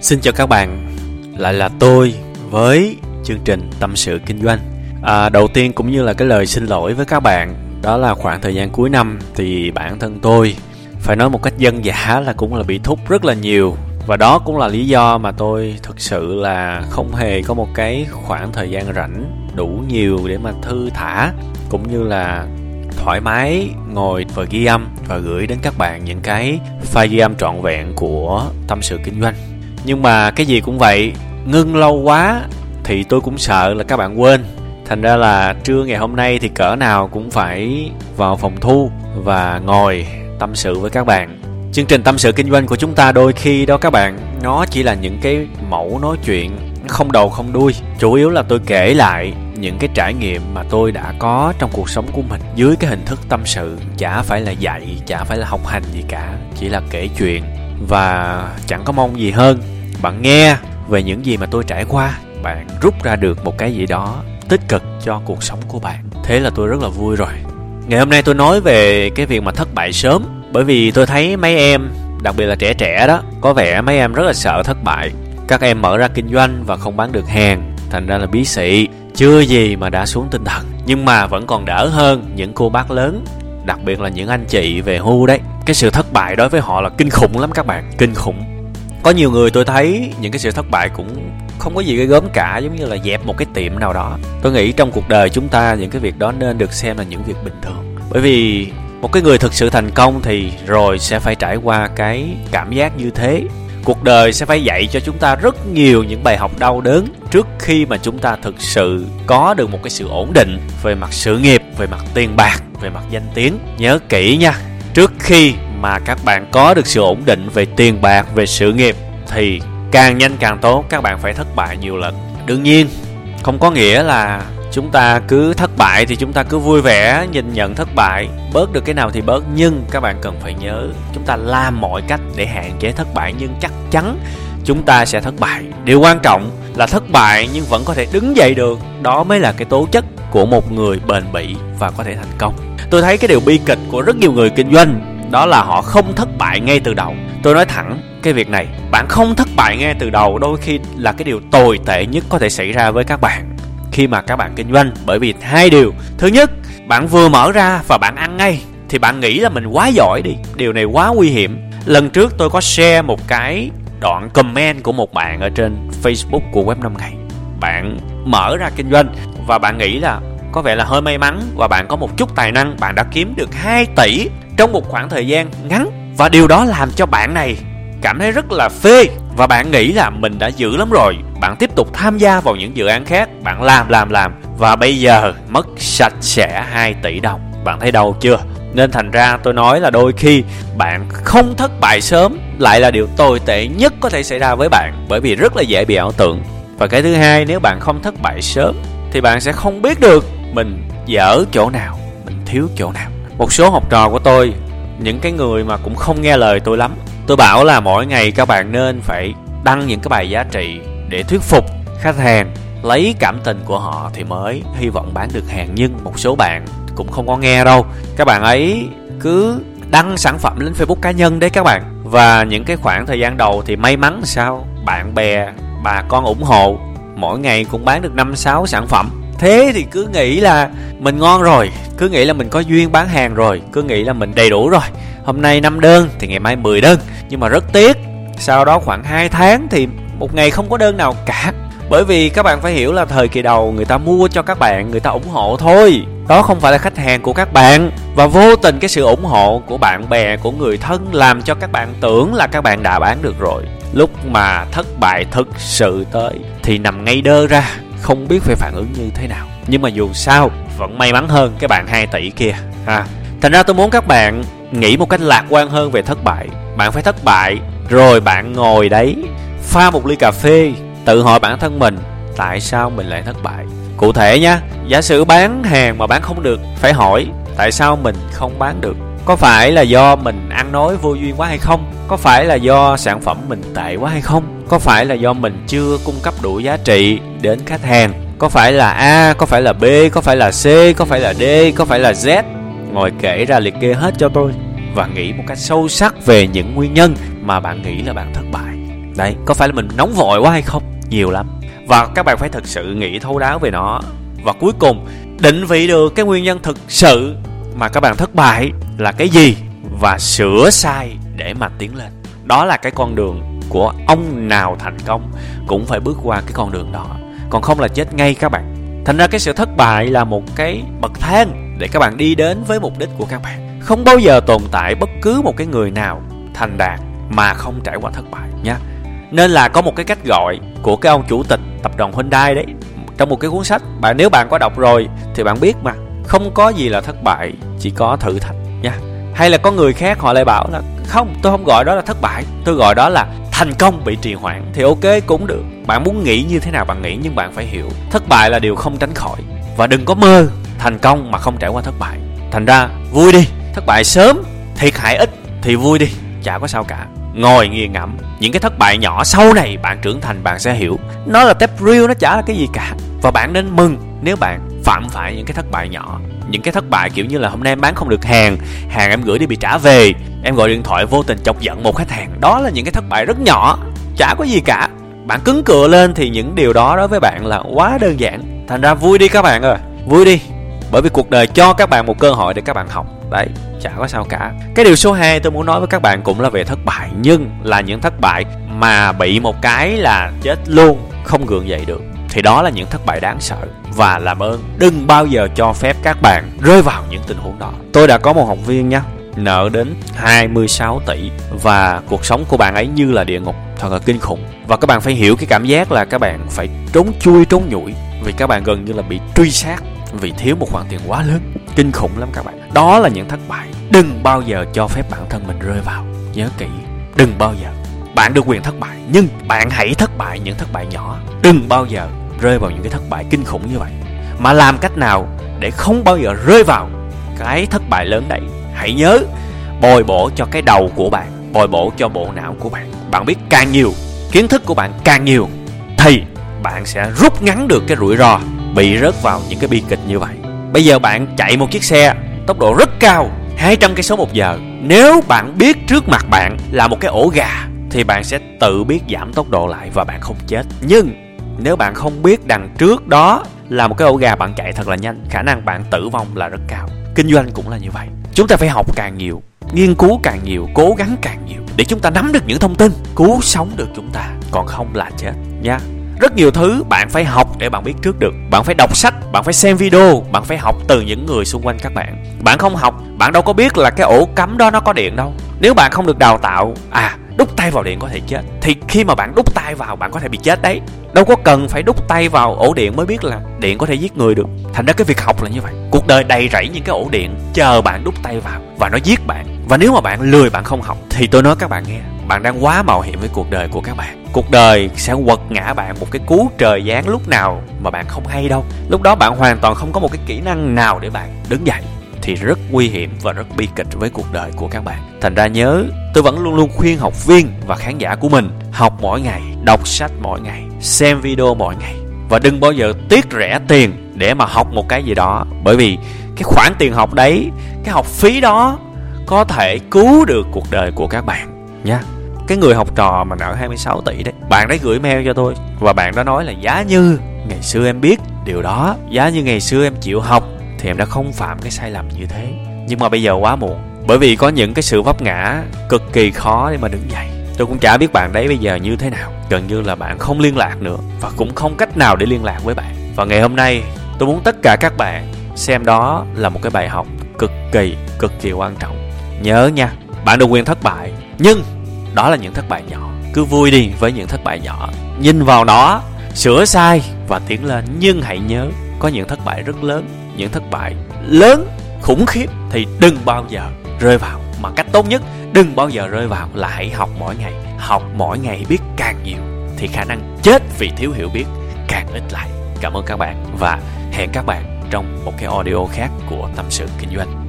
Xin chào các bạn, lại là tôi với chương trình Tâm sự Kinh doanh. À, đầu tiên cũng như là cái lời xin lỗi với các bạn, đó là khoảng thời gian cuối năm thì bản thân tôi phải nói một cách dân dã là cũng là bị thúc rất là nhiều và đó cũng là lý do mà tôi thực sự là không hề có một cái khoảng thời gian rảnh đủ nhiều để mà thư thả cũng như là thoải mái ngồi và ghi âm và gửi đến các bạn những cái file ghi âm trọn vẹn của tâm sự kinh doanh nhưng mà cái gì cũng vậy, ngưng lâu quá thì tôi cũng sợ là các bạn quên. Thành ra là trưa ngày hôm nay thì cỡ nào cũng phải vào phòng thu và ngồi tâm sự với các bạn. Chương trình tâm sự kinh doanh của chúng ta đôi khi đó các bạn, nó chỉ là những cái mẫu nói chuyện, không đầu không đuôi. Chủ yếu là tôi kể lại những cái trải nghiệm mà tôi đã có trong cuộc sống của mình dưới cái hình thức tâm sự, chả phải là dạy, chả phải là học hành gì cả, chỉ là kể chuyện. Và chẳng có mong gì hơn bạn nghe về những gì mà tôi trải qua, bạn rút ra được một cái gì đó tích cực cho cuộc sống của bạn. Thế là tôi rất là vui rồi. Ngày hôm nay tôi nói về cái việc mà thất bại sớm, bởi vì tôi thấy mấy em, đặc biệt là trẻ trẻ đó, có vẻ mấy em rất là sợ thất bại. Các em mở ra kinh doanh và không bán được hàng, thành ra là bí sĩ chưa gì mà đã xuống tinh thần. Nhưng mà vẫn còn đỡ hơn những cô bác lớn, đặc biệt là những anh chị về hưu đấy. Cái sự thất bại đối với họ là kinh khủng lắm các bạn, kinh khủng có nhiều người tôi thấy những cái sự thất bại cũng không có gì ghê gớm cả, giống như là dẹp một cái tiệm nào đó. Tôi nghĩ trong cuộc đời chúng ta, những cái việc đó nên được xem là những việc bình thường. Bởi vì một cái người thực sự thành công thì rồi sẽ phải trải qua cái cảm giác như thế. Cuộc đời sẽ phải dạy cho chúng ta rất nhiều những bài học đau đớn trước khi mà chúng ta thực sự có được một cái sự ổn định về mặt sự nghiệp, về mặt tiền bạc, về mặt danh tiếng. Nhớ kỹ nha, trước khi mà các bạn có được sự ổn định về tiền bạc, về sự nghiệp, thì càng nhanh càng tốt. Các bạn phải thất bại nhiều lần. Đương nhiên, không có nghĩa là chúng ta cứ thất bại thì chúng ta cứ vui vẻ, nhìn nhận thất bại, bớt được cái nào thì bớt. Nhưng các bạn cần phải nhớ, chúng ta làm mọi cách để hạn chế thất bại, nhưng chắc chắn chúng ta sẽ thất bại. Điều quan trọng là thất bại nhưng vẫn có thể đứng dậy được. Đó mới là cái tố chất của một người bền bỉ và có thể thành công. Tôi thấy cái điều bi kịch của rất nhiều người kinh doanh đó là họ không thất bại ngay từ đầu. Tôi nói thẳng, cái việc này, bạn không thất bại ngay từ đầu đôi khi là cái điều tồi tệ nhất có thể xảy ra với các bạn. Khi mà các bạn kinh doanh, bởi vì hai điều. Thứ nhất, bạn vừa mở ra và bạn ăn ngay, thì bạn nghĩ là mình quá giỏi đi. Điều này quá nguy hiểm. Lần trước tôi có share một cái đoạn comment của một bạn ở trên facebook của web 5 ngày. Bạn mở ra kinh doanh và bạn nghĩ là có vẻ là hơi may mắn và bạn có một chút tài năng, bạn đã kiếm được 2 tỷ trong một khoảng thời gian ngắn, và điều đó làm cho bạn này cảm thấy rất là phê, và bạn nghĩ là mình đã dữ lắm rồi. Bạn tiếp tục tham gia vào những dự án khác, bạn làm làm làm, và bây giờ mất sạch sẽ 2 tỷ đồng. Bạn thấy đâu chưa? Nên thành ra tôi nói là đôi khi bạn không thất bại sớm lại là điều tồi tệ nhất có thể xảy ra với bạn, bởi vì rất là dễ bị ảo tưởng. Và cái thứ hai, nếu bạn không thất bại sớm thì bạn sẽ không biết được mình dở chỗ nào, mình thiếu chỗ nào một số học trò của tôi, những cái người mà cũng không nghe lời tôi lắm. Tôi bảo là mỗi ngày các bạn nên phải đăng những cái bài giá trị để thuyết phục khách hàng, lấy cảm tình của họ thì mới hy vọng bán được hàng. Nhưng một số bạn cũng không có nghe đâu. Các bạn ấy cứ đăng sản phẩm lên facebook cá nhân đấy các bạn. Và những cái khoảng thời gian đầu thì may mắn sao? Bạn bè, bà con ủng hộ, mỗi ngày cũng bán được năm, sáu sản phẩm thế thì cứ nghĩ là mình ngon rồi, cứ nghĩ là mình có duyên bán hàng rồi, cứ nghĩ là mình đầy đủ rồi. Hôm nay 5 đơn thì ngày mai 10 đơn. Nhưng mà rất tiếc, sau đó khoảng 2 tháng thì một ngày không có đơn nào cả. Bởi vì các bạn phải hiểu là thời kỳ đầu người ta mua cho các bạn, người ta ủng hộ thôi. Đó không phải là khách hàng của các bạn. Và vô tình cái sự ủng hộ của bạn bè, của người thân làm cho các bạn tưởng là các bạn đã bán được rồi. Lúc mà thất bại thực sự tới thì nằm ngay đơ ra không biết phải phản ứng như thế nào. Nhưng mà dù sao, vẫn may mắn hơn cái bạn 2 tỷ kia. Ha. Thành ra tôi muốn các bạn nghĩ một cách lạc quan hơn về thất bại. Bạn phải thất bại, rồi bạn ngồi đấy, pha một ly cà phê, tự hỏi bản thân mình, tại sao mình lại thất bại? Cụ thể nhá giả sử bán hàng mà bán không được, phải hỏi, tại sao mình không bán được? Có phải là do mình ăn nói vô duyên quá hay không? Có phải là do sản phẩm mình tệ quá hay không? Có phải là do mình chưa cung cấp đủ giá trị đến khách hàng? Có phải là a, có phải là b, có phải là c, có phải là d, có phải là z? Ngồi kể ra liệt kê hết cho tôi và nghĩ một cách sâu sắc về những nguyên nhân mà bạn nghĩ là bạn thất bại. Đấy có phải là mình nóng vội quá hay không? Nhiều lắm. Và các bạn phải thực sự nghĩ thấu đáo về nó. Và cuối cùng, định vị được cái nguyên nhân thực sự mà các bạn thất bại là cái gì và sửa sai để mà tiến lên. Đó là cái con đường của ông nào thành công cũng phải bước qua cái con đường đó. Còn không là chết ngay các bạn. Thành ra cái sự thất bại là một cái bậc thang để các bạn đi đến với mục đích của các bạn. Không bao giờ tồn tại bất cứ một cái người nào thành đạt mà không trải qua thất bại nha. Nên là có một cái cách gọi của cái ông chủ tịch tập đoàn Hyundai đấy. Trong một cái cuốn sách, bạn nếu bạn có đọc rồi thì bạn biết mà không có gì là thất bại, chỉ có thử thách nha. Hay là có người khác họ lại bảo là, không, tôi không gọi đó là thất bại, tôi gọi đó là thành công bị trì hoãn. Thì ok, cũng được. Bạn muốn nghĩ như thế nào bạn nghĩ, nhưng bạn phải hiểu, thất bại là điều không tránh khỏi. Và đừng có mơ thành công mà không trải qua thất bại. Thành ra, vui đi. Thất bại sớm, thiệt hại ít thì vui đi. Chả có sao cả. Ngồi nghiền ngẫm, những cái thất bại nhỏ sau này bạn trưởng thành bạn sẽ hiểu. Nó là tép real nó chả là cái gì cả. Và bạn nên mừng nếu bạn phạm phải những cái thất bại nhỏ. Những cái thất bại kiểu như là hôm nay em bán không được hàng hàng em gửi đi bị trả về. Em gọi điện thoại vô tình chọc giận một khách hàng. Đó là những cái thất bại rất nhỏ, chả có gì cả. Bạn cứng cựa lên thì những điều đó đối với bạn là quá đơn giản. Thành ra vui đi các bạn ơi, vui đi. Bởi vì cuộc đời cho các bạn một cơ hội để các bạn học. Đấy, chả có sao cả. Cái điều số 2 tôi muốn nói với các bạn cũng là về thất bại, nhưng là những thất bại mà bị một cái là chết luôn, không gượng dậy được thì đó là những thất bại đáng sợ. Và làm ơn đừng bao giờ cho phép các bạn rơi vào những tình huống đó. Tôi đã có một học viên nhé nợ đến 26 tỷ. Và cuộc sống của bạn ấy như là địa ngục. Thật là kinh khủng. Và các bạn phải hiểu cái cảm giác là các bạn phải trốn chui trốn nhủi. Vì các bạn gần như là bị truy sát. Vì thiếu một khoản tiền quá lớn. Kinh khủng lắm các bạn. Đó là những thất bại. Đừng bao giờ cho phép bản thân mình rơi vào. Nhớ kỹ đừng bao giờ. Bạn được quyền thất bại nhưng bạn hãy thất bại những thất bại nhỏ. Đừng bao giờ rơi vào những cái thất bại kinh khủng như vậy. Mà làm cách nào để không bao giờ rơi vào cái thất bại lớn đấy? Hãy nhớ, bồi bổ cho cái đầu của bạn, bồi bổ cho bộ não của bạn. Bạn biết càng nhiều, kiến thức của bạn càng nhiều, thì bạn sẽ rút ngắn được cái rủi ro bị rớt vào những cái bi kịch như vậy. Bây giờ bạn chạy một chiếc xe tốc độ rất cao 200 cây số một giờ. Nếu bạn biết trước mặt bạn là một cái ổ gà, thì bạn sẽ tự biết giảm tốc độ lại và bạn không chết. Nhưng nếu bạn không biết đằng trước đó là một cái ổ gà bạn chạy thật là nhanh, khả năng bạn tử vong là rất cao. Kinh doanh cũng là như vậy. Chúng ta phải học càng nhiều, nghiên cứu càng nhiều, cố gắng càng nhiều để chúng ta nắm được những thông tin, cứu sống được chúng ta, còn không là chết nha. Rất nhiều thứ bạn phải học để bạn biết trước được. Bạn phải đọc sách, bạn phải xem video, bạn phải học từ những người xung quanh các bạn. Bạn không học, bạn đâu có biết là cái ổ cắm đó nó có điện đâu. Nếu bạn không được đào tạo à đút tay vào điện có thể chết. Thì khi mà bạn đút tay vào, bạn có thể bị chết đấy. Đâu có cần phải đút tay vào ổ điện mới biết là điện có thể giết người được. Thành ra cái việc học là như vậy. Cuộc đời đầy rẫy những cái ổ điện, chờ bạn đút tay vào và nó giết bạn. Và nếu mà bạn lười, bạn không học, thì tôi nói các bạn nghe, bạn đang quá mạo hiểm với cuộc đời của các bạn. Cuộc đời sẽ quật ngã bạn một cái cú trời giáng lúc nào mà bạn không hay đâu. Lúc đó bạn hoàn toàn không có một cái kỹ năng nào để bạn đứng dậy thì rất nguy hiểm và rất bi kịch với cuộc đời của các bạn. Thành ra nhớ, tôi vẫn luôn luôn khuyên học viên và khán giả của mình học mỗi ngày, đọc sách mỗi ngày, xem video mỗi ngày. Và đừng bao giờ tiếc rẻ tiền để mà học một cái gì đó. Bởi vì cái khoản tiền học đấy, cái học phí đó có thể cứu được cuộc đời của các bạn nha cái người học trò mà nợ 26 tỷ đấy, bạn đấy gửi mail cho tôi và bạn đó nói là, giá như, ngày xưa em biết điều đó, giá như ngày xưa em chịu học thì em đã không phạm cái sai lầm như thế. Nhưng mà bây giờ quá muộn, bởi vì có những cái sự vấp ngã cực kỳ khó để mà đứng dậy. Tôi cũng chả biết bạn đấy bây giờ như thế nào. Gần như là bạn không liên lạc nữa và cũng không cách nào để liên lạc với bạn. Và ngày hôm nay, tôi muốn tất cả các bạn xem đó là một cái bài học cực kỳ cực kỳ quan trọng. Nhớ nha, bạn được quyền thất bại, nhưng đó là những thất bại nhỏ. Cứ vui đi với những thất bại nhỏ. Nhìn vào nó sửa sai và tiến lên. Nhưng hãy nhớ, có những thất bại rất lớn những thất bại lớn, khủng khiếp thì đừng bao giờ rơi vào. Mà cách tốt nhất, đừng bao giờ rơi vào là hãy học mỗi ngày. Học mỗi ngày biết càng nhiều thì khả năng chết vì thiếu hiểu biết càng ít lại. Cảm ơn các bạn và hẹn các bạn trong một cái audio khác của tâm sự kinh doanh.